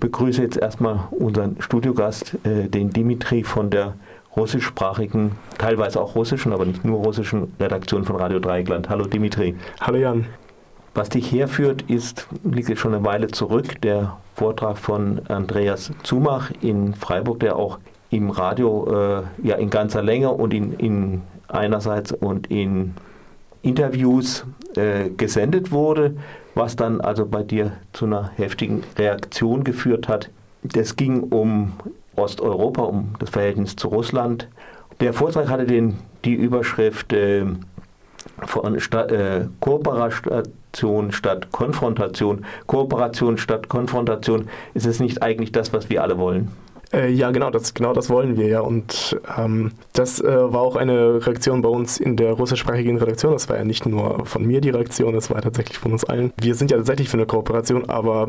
begrüße jetzt erstmal unseren Studiogast, äh, den Dimitri von der russischsprachigen, teilweise auch russischen, aber nicht nur russischen Redaktion von Radio Dreieckland. Hallo Dimitri. Hallo Jan. Was dich herführt, ist, liegt jetzt schon eine Weile zurück, der Vortrag von Andreas Zumach in Freiburg, der auch im Radio äh, ja in ganzer Länge und in, in einerseits und in Interviews äh, gesendet wurde, was dann also bei dir zu einer heftigen Reaktion geführt hat. Es ging um Osteuropa, um das Verhältnis zu Russland. Der Vortrag hatte den, die Überschrift äh, von Sta äh, Kooperation statt Konfrontation. Kooperation statt Konfrontation. Ist es nicht eigentlich das, was wir alle wollen? Äh, ja, genau das, genau das wollen wir ja. Und ähm, das äh, war auch eine Reaktion bei uns in der russischsprachigen Redaktion. Das war ja nicht nur von mir die Reaktion, das war tatsächlich von uns allen. Wir sind ja tatsächlich für eine Kooperation, aber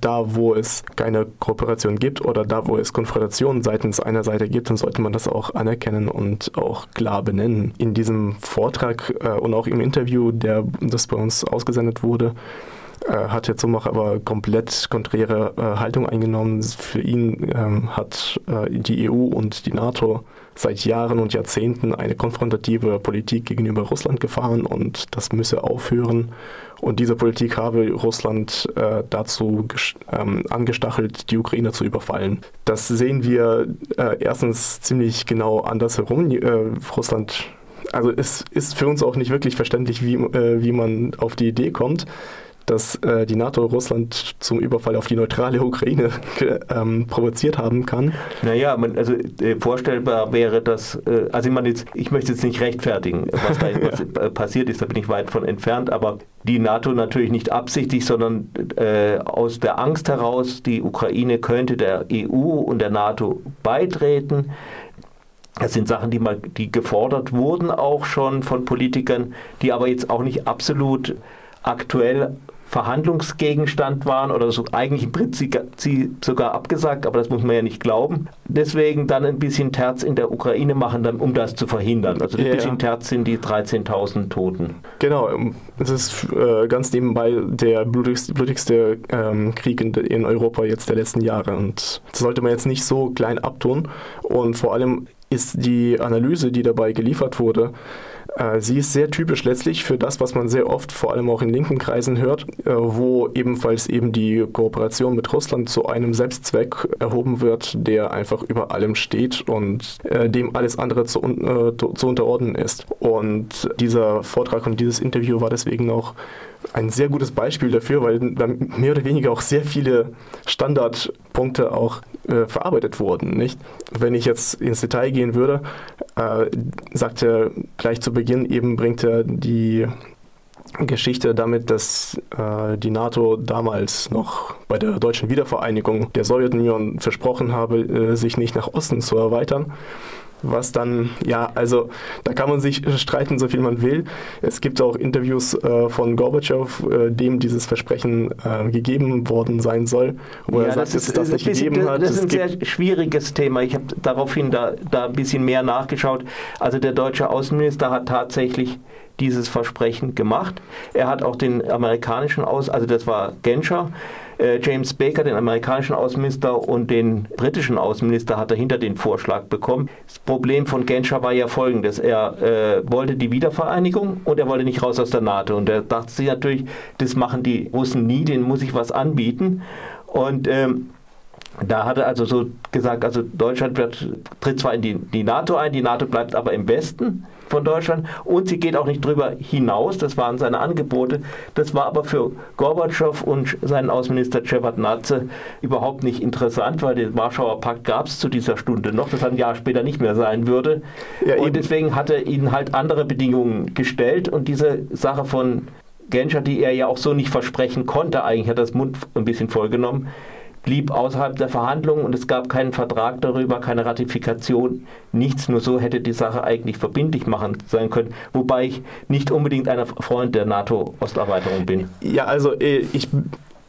da, wo es keine Kooperation gibt oder da, wo es Konfrontation seitens einer Seite gibt, dann sollte man das auch anerkennen und auch klar benennen. In diesem Vortrag äh, und auch im Interview, der das bei uns ausgesendet wurde, äh, hat Herr Zumach aber komplett konträre äh, Haltung eingenommen. Für ihn ähm, hat äh, die EU und die NATO seit Jahren und Jahrzehnten eine konfrontative Politik gegenüber Russland gefahren und das müsse aufhören. Und diese Politik habe Russland äh, dazu ähm, angestachelt, die Ukraine zu überfallen. Das sehen wir äh, erstens ziemlich genau andersherum. Äh, Russland also es ist für uns auch nicht wirklich verständlich, wie, äh, wie man auf die Idee kommt, dass äh, die NATO Russland zum Überfall auf die neutrale Ukraine ähm, provoziert haben kann. Naja, man, also äh, vorstellbar wäre, dass, äh, also ich, meine jetzt, ich möchte jetzt nicht rechtfertigen, was da ja. Äh, passiert ist, da bin ich weit von entfernt, aber die NATO natürlich nicht absichtlich, sondern äh, aus der Angst heraus, die Ukraine könnte der EU und der NATO beitreten. Das sind Sachen, die, mal, die gefordert wurden auch schon von Politikern, die aber jetzt auch nicht absolut aktuell Verhandlungsgegenstand waren oder so eigentlich im Prinzip sogar abgesagt, aber das muss man ja nicht glauben. Deswegen dann ein bisschen Terz in der Ukraine machen, um das zu verhindern. Also ein ja. bisschen Terz sind die 13.000 Toten. Genau, es ist äh, ganz nebenbei der blutigste, blutigste ähm, Krieg in, in Europa jetzt der letzten Jahre und das sollte man jetzt nicht so klein abtun und vor allem ist die Analyse, die dabei geliefert wurde, sie ist sehr typisch letztlich für das, was man sehr oft, vor allem auch in linken Kreisen hört, äh, wo ebenfalls eben die Kooperation mit Russland zu einem Selbstzweck erhoben wird, der einfach über allem steht und äh, dem alles andere zu, zu unterordnen ist. Und dieser Vortrag und dieses Interview war deswegen auch ein sehr gutes Beispiel dafür, weil mehr oder weniger auch sehr viele Standardpunkte auch äh, verarbeitet wurden. Nicht? Wenn ich jetzt ins Detail gehen würde, äh, sagt er gleich zu Beginn eben, bringt er die Geschichte damit, dass äh, die NATO damals noch bei der deutschen Wiedervereinigung der Sowjetunion versprochen habe, äh, sich nicht nach Osten zu erweitern was dann, ja, also da kann man sich streiten, so viel man will. Es gibt auch Interviews äh, von Gorbatschow, äh, dem dieses Versprechen äh, gegeben worden sein soll, wo ja, er sagt, dass es das nicht bisschen, gegeben hat. Das ist ein sehr schwieriges Thema. Ich habe daraufhin da, da ein bisschen mehr nachgeschaut. Also der deutsche Außenminister hat tatsächlich dieses Versprechen gemacht. Er hat auch den amerikanischen Aus, also das war Genscher, äh, James Baker, den amerikanischen Außenminister und den britischen Außenminister, hat dahinter den Vorschlag bekommen. Das Problem von Genscher war ja folgendes. Er äh, wollte die Wiedervereinigung und er wollte nicht raus aus der NATO. Und er dachte sich natürlich, das machen die Russen nie, denen muss ich was anbieten. Und ähm, da hat er also so gesagt, also Deutschland wird, tritt zwar in die, die NATO ein, die NATO bleibt aber im Westen von Deutschland und sie geht auch nicht drüber hinaus. Das waren seine Angebote. Das war aber für Gorbatschow und seinen Außenminister Shevardnadze überhaupt nicht interessant, weil den Warschauer Pakt gab es zu dieser Stunde noch, das ein Jahr später nicht mehr sein würde. Ja, und deswegen hat er ihnen halt andere Bedingungen gestellt und diese Sache von Genscher, die er ja auch so nicht versprechen konnte, eigentlich hat das Mund ein bisschen vollgenommen, blieb außerhalb der Verhandlungen und es gab keinen Vertrag darüber, keine Ratifikation, nichts. Nur so hätte die Sache eigentlich verbindlich machen sein können, wobei ich nicht unbedingt ein Freund der NATO-Osterweiterung bin. Ja, also äh, ich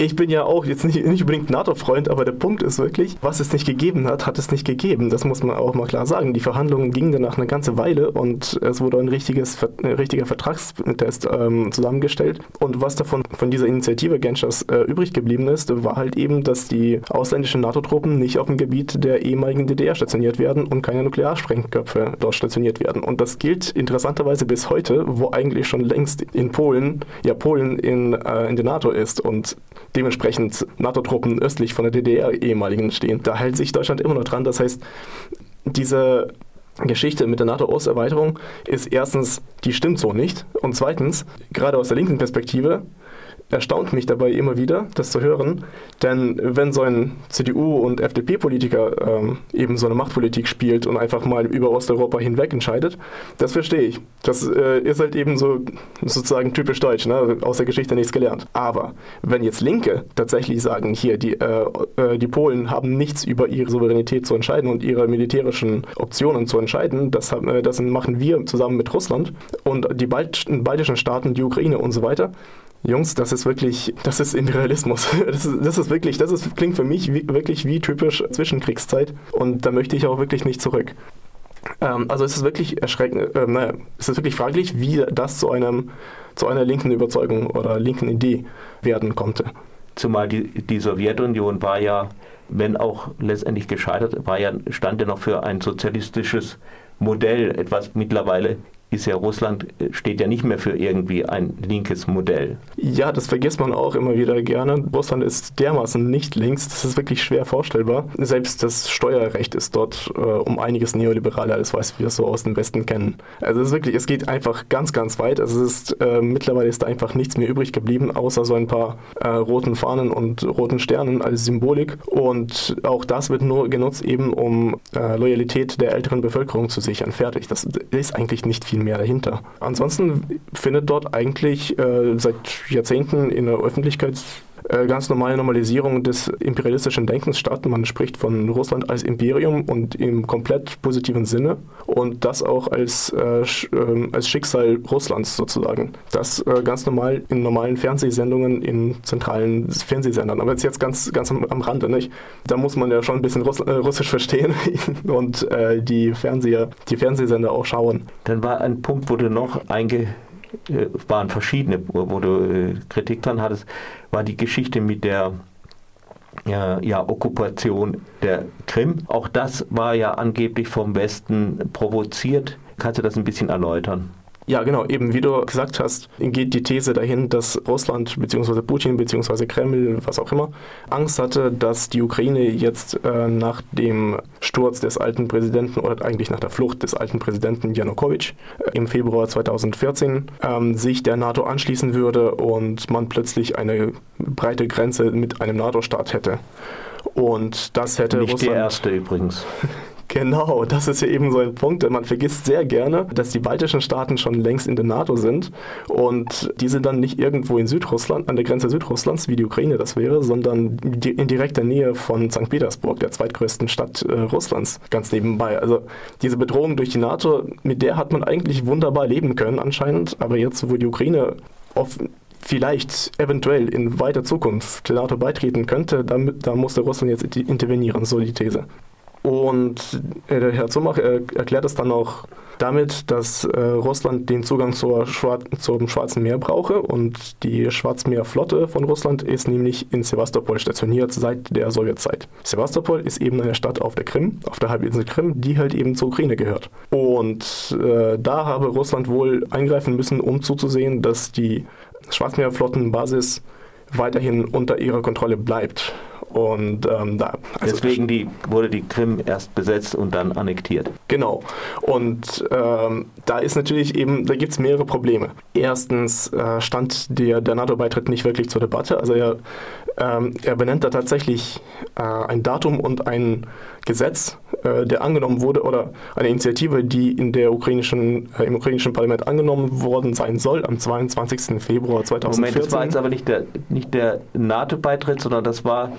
ich bin ja auch jetzt nicht, nicht unbedingt NATO-Freund, aber der Punkt ist wirklich, was es nicht gegeben hat, hat es nicht gegeben. Das muss man auch mal klar sagen. Die Verhandlungen gingen danach eine ganze Weile und es wurde ein, richtiges, ein richtiger Vertragstest ähm, zusammengestellt. Und was davon von dieser Initiative Genschers äh, übrig geblieben ist, war halt eben, dass die ausländischen NATO-Truppen nicht auf dem Gebiet der ehemaligen DDR stationiert werden und keine Nuklearsprengköpfe dort stationiert werden. Und das gilt interessanterweise bis heute, wo eigentlich schon längst in Polen, ja Polen in, äh, in der NATO ist und dementsprechend NATO-Truppen östlich von der DDR ehemaligen stehen. Da hält sich Deutschland immer noch dran. Das heißt, diese Geschichte mit der NATO-Osterweiterung ist erstens, die stimmt so nicht. Und zweitens, gerade aus der linken Perspektive, erstaunt mich dabei immer wieder, das zu hören. Denn wenn so ein CDU- und FDP-Politiker ähm, eben so eine Machtpolitik spielt und einfach mal über Osteuropa hinweg entscheidet, das verstehe ich. Das äh, ist halt eben so sozusagen typisch deutsch, ne? aus der Geschichte nichts gelernt. Aber wenn jetzt Linke tatsächlich sagen, hier, die, äh, äh, die Polen haben nichts über ihre Souveränität zu entscheiden und ihre militärischen Optionen zu entscheiden, das, äh, das machen wir zusammen mit Russland und die baltischen Staaten, die Ukraine und so weiter, Jungs, das ist wirklich, das ist Imperialismus. Das ist, das ist wirklich, das ist, klingt für mich wie, wirklich wie typisch Zwischenkriegszeit und da möchte ich auch wirklich nicht zurück. Ähm, also es ist wirklich erschreckend, äh, naja, es ist wirklich fraglich, wie das zu einem, zu einer linken Überzeugung oder linken Idee werden konnte. Zumal die, die Sowjetunion war ja, wenn auch letztendlich gescheitert, war ja, stand ja noch für ein sozialistisches Modell, etwas mittlerweile ist ja Russland, äh, steht ja nicht mehr für irgendwie ein linkes Modell. Ja, das vergisst man auch immer wieder gerne. Russland ist dermaßen nicht links, das ist wirklich schwer vorstellbar. Selbst das Steuerrecht ist dort äh, um einiges neoliberaler, als was wir so aus dem Westen kennen. Also es ist wirklich, es geht einfach ganz, ganz weit. Also es ist, äh, mittlerweile ist da einfach nichts mehr übrig geblieben, außer so ein paar äh, roten Fahnen und roten Sternen als Symbolik. Und auch das wird nur genutzt, eben um äh, Loyalität der älteren Bevölkerung zu sichern. Fertig. Das ist eigentlich nicht viel mehr dahinter. Ansonsten findet dort eigentlich äh, seit Jahrzehnten in der Öffentlichkeit ganz normale Normalisierung des imperialistischen Denkens statt. Man spricht von Russland als Imperium und im komplett positiven Sinne und das auch als, äh, äh, als Schicksal Russlands sozusagen. Das äh, ganz normal in normalen Fernsehsendungen in zentralen Fernsehsendern. Aber jetzt, jetzt ganz, ganz am, am Rande, nicht? Da muss man ja schon ein bisschen Russ äh, Russisch verstehen und äh, die, Fernseher, die Fernsehsender auch schauen. Dann war ein Punkt, du noch einge äh, waren verschiedene, wo, du äh, Kritik dran hattest, war die Geschichte mit der ja, ja, Okkupation der Krim. Auch das war ja angeblich vom Westen provoziert. Kannst du das ein bisschen erläutern? Ja, genau, eben wie du gesagt hast, geht die These dahin, dass Russland bzw. Putin bzw. Kreml, was auch immer, Angst hatte, dass die Ukraine jetzt äh, nach dem Sturz des alten Präsidenten oder eigentlich nach der Flucht des alten Präsidenten Janukowitsch äh, im Februar 2014 ähm, sich der NATO anschließen würde und man plötzlich eine breite Grenze mit einem NATO-Staat hätte. Und das hätte Nicht Russland. Die erste übrigens. Genau, das ist ja eben so ein Punkt. Man vergisst sehr gerne, dass die baltischen Staaten schon längst in der NATO sind und die sind dann nicht irgendwo in Südrussland, an der Grenze Südrusslands, wie die Ukraine das wäre, sondern in direkter Nähe von St. Petersburg, der zweitgrößten Stadt äh, Russlands, ganz nebenbei. Also diese Bedrohung durch die NATO, mit der hat man eigentlich wunderbar leben können anscheinend, aber jetzt, wo die Ukraine offen vielleicht eventuell in weiter Zukunft der NATO beitreten könnte, da, da musste Russland jetzt intervenieren, so die These. Und äh, Herr Zumach erklärt es dann auch damit, dass äh, Russland den Zugang zur Schwar zum Schwarzen Meer brauche und die Schwarzmeerflotte von Russland ist nämlich in Sevastopol stationiert seit der Sowjetzeit. Sevastopol ist eben eine Stadt auf der Krim, auf der Halbinsel Krim, die halt eben zur Ukraine gehört. Und äh, da habe Russland wohl eingreifen müssen, um zuzusehen, dass die Schwarzmeerflottenbasis weiterhin unter ihrer Kontrolle bleibt. Und ähm, da. Also Deswegen die, wurde die Krim erst besetzt und dann annektiert. Genau. Und ähm, da ist natürlich eben, da gibt es mehrere Probleme. Erstens äh, stand der, der NATO-Beitritt nicht wirklich zur Debatte. Also er, ähm, er benennt da tatsächlich äh, ein Datum und ein Gesetz, äh, der angenommen wurde, oder eine Initiative, die in der ukrainischen, äh, im ukrainischen Parlament angenommen worden sein soll, am 22. Februar 2014. Moment, das war jetzt aber nicht der, nicht der NATO-Beitritt, sondern das war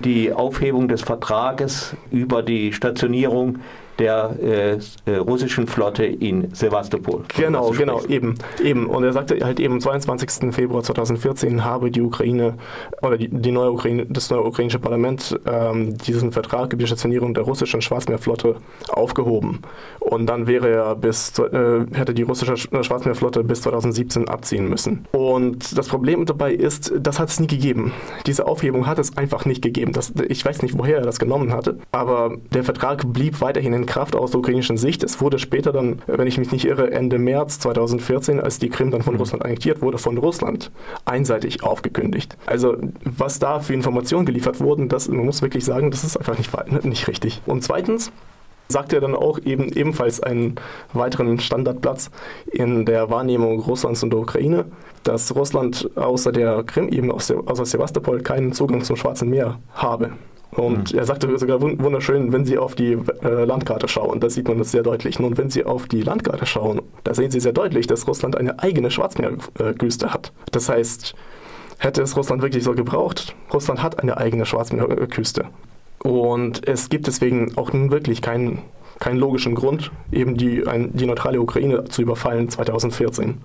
die Aufhebung des Vertrages über die Stationierung der äh, äh russischen Flotte in Sevastopol. Genau, genau, eben, eben. Und er sagte halt eben, am 22. Februar 2014 habe die Ukraine oder die, die neue Ukraine, das neue ukrainische Parlament ähm, diesen Vertrag über die Stationierung der russischen Schwarzmeerflotte aufgehoben. Und dann wäre er bis, äh, hätte die russische Schwarzmeerflotte bis 2017 abziehen müssen. Und das Problem dabei ist, das hat es nie gegeben. Diese Aufhebung hat es einfach nicht gegeben. Das, ich weiß nicht, woher er das genommen hatte, aber der Vertrag blieb weiterhin in Kraft aus der ukrainischen Sicht. Es wurde später dann, wenn ich mich nicht irre, Ende März 2014, als die Krim dann von mhm. Russland annektiert wurde, von Russland einseitig aufgekündigt. Also was da für Informationen geliefert wurden, das, man muss wirklich sagen, das ist einfach nicht, nicht richtig. Und zweitens, sagt er dann auch eben ebenfalls einen weiteren Standardplatz in der Wahrnehmung Russlands und der Ukraine, dass Russland außer der Krim, eben außer Sevastopol, keinen Zugang zum Schwarzen Meer habe. Und mhm. er sagte sogar wunderschön, wenn Sie auf die äh, Landkarte schauen, da sieht man das sehr deutlich. Nun, wenn Sie auf die Landkarte schauen, da sehen Sie sehr deutlich, dass Russland eine eigene Schwarzmeerküste hat. Das heißt, hätte es Russland wirklich so gebraucht, Russland hat eine eigene Schwarzmeerküste. Und es gibt deswegen auch nun wirklich keinen, keinen logischen Grund, eben die, ein, die neutrale Ukraine zu überfallen 2014.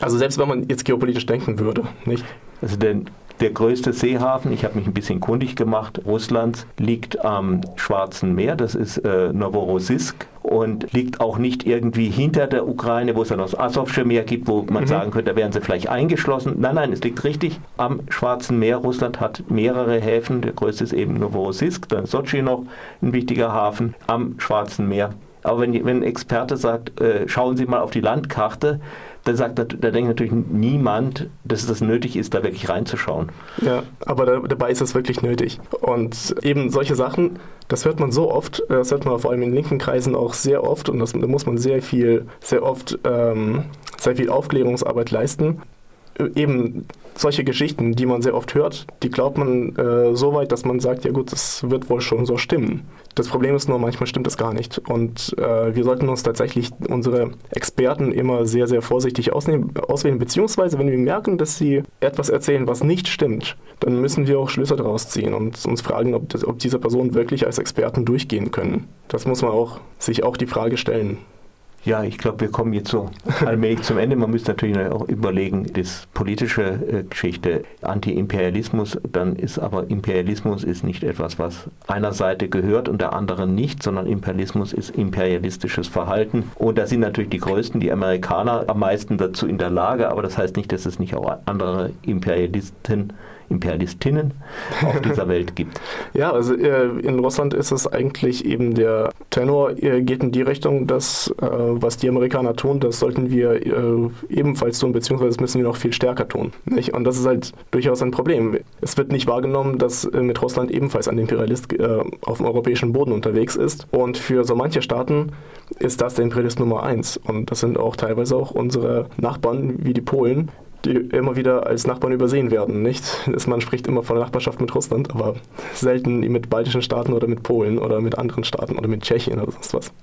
Also selbst wenn man jetzt geopolitisch denken würde, nicht? Also denn der größte Seehafen, ich habe mich ein bisschen kundig gemacht, Russlands, liegt am Schwarzen Meer, das ist äh, Novorossiysk und liegt auch nicht irgendwie hinter der Ukraine, wo es dann das Asowsche Meer gibt, wo man mhm. sagen könnte, da wären sie vielleicht eingeschlossen. Nein, nein, es liegt richtig am Schwarzen Meer. Russland hat mehrere Häfen, der größte ist eben Novorossiysk, dann Sochi noch ein wichtiger Hafen am Schwarzen Meer. Aber wenn, wenn ein Experte sagt, äh, schauen Sie mal auf die Landkarte, da, sagt, da, da denkt natürlich niemand, dass das nötig ist, da wirklich reinzuschauen. Ja, aber da, dabei ist es wirklich nötig. Und eben solche Sachen, das hört man so oft, das hört man vor allem in linken Kreisen auch sehr oft und das, da muss man sehr viel, sehr oft ähm, sehr viel Aufklärungsarbeit leisten eben solche Geschichten, die man sehr oft hört, die glaubt man äh, so weit, dass man sagt, ja gut, das wird wohl schon so stimmen. Das Problem ist nur, manchmal stimmt das gar nicht. Und äh, wir sollten uns tatsächlich unsere Experten immer sehr, sehr vorsichtig ausnehmen, auswählen, beziehungsweise wenn wir merken, dass sie etwas erzählen, was nicht stimmt, dann müssen wir auch Schlüsse daraus ziehen und uns fragen, ob, das, ob diese Personen wirklich als Experten durchgehen können. Das muss man auch sich auch die Frage stellen. Ja, ich glaube, wir kommen jetzt so allmählich zum Ende. Man müsste natürlich auch überlegen, das politische äh, Geschichte, Anti-Imperialismus, dann ist aber Imperialismus ist nicht etwas, was einer Seite gehört und der anderen nicht, sondern Imperialismus ist imperialistisches Verhalten. Und da sind natürlich die Größten, die Amerikaner, am meisten dazu in der Lage, aber das heißt nicht, dass es nicht auch andere Imperialisten Imperialistinnen auf dieser Welt gibt. Ja, also äh, in Russland ist es eigentlich eben der Tenor äh, geht in die Richtung, dass äh, was die Amerikaner tun, das sollten wir ebenfalls tun, beziehungsweise das müssen wir noch viel stärker tun. Nicht? Und das ist halt durchaus ein Problem. Es wird nicht wahrgenommen, dass mit Russland ebenfalls ein Imperialist auf dem europäischen Boden unterwegs ist. Und für so manche Staaten ist das der Imperialist Nummer eins. Und das sind auch teilweise auch unsere Nachbarn wie die Polen, die immer wieder als Nachbarn übersehen werden, nicht? Man spricht immer von Nachbarschaft mit Russland, aber selten mit baltischen Staaten oder mit Polen oder mit anderen Staaten oder mit Tschechien oder sonst was.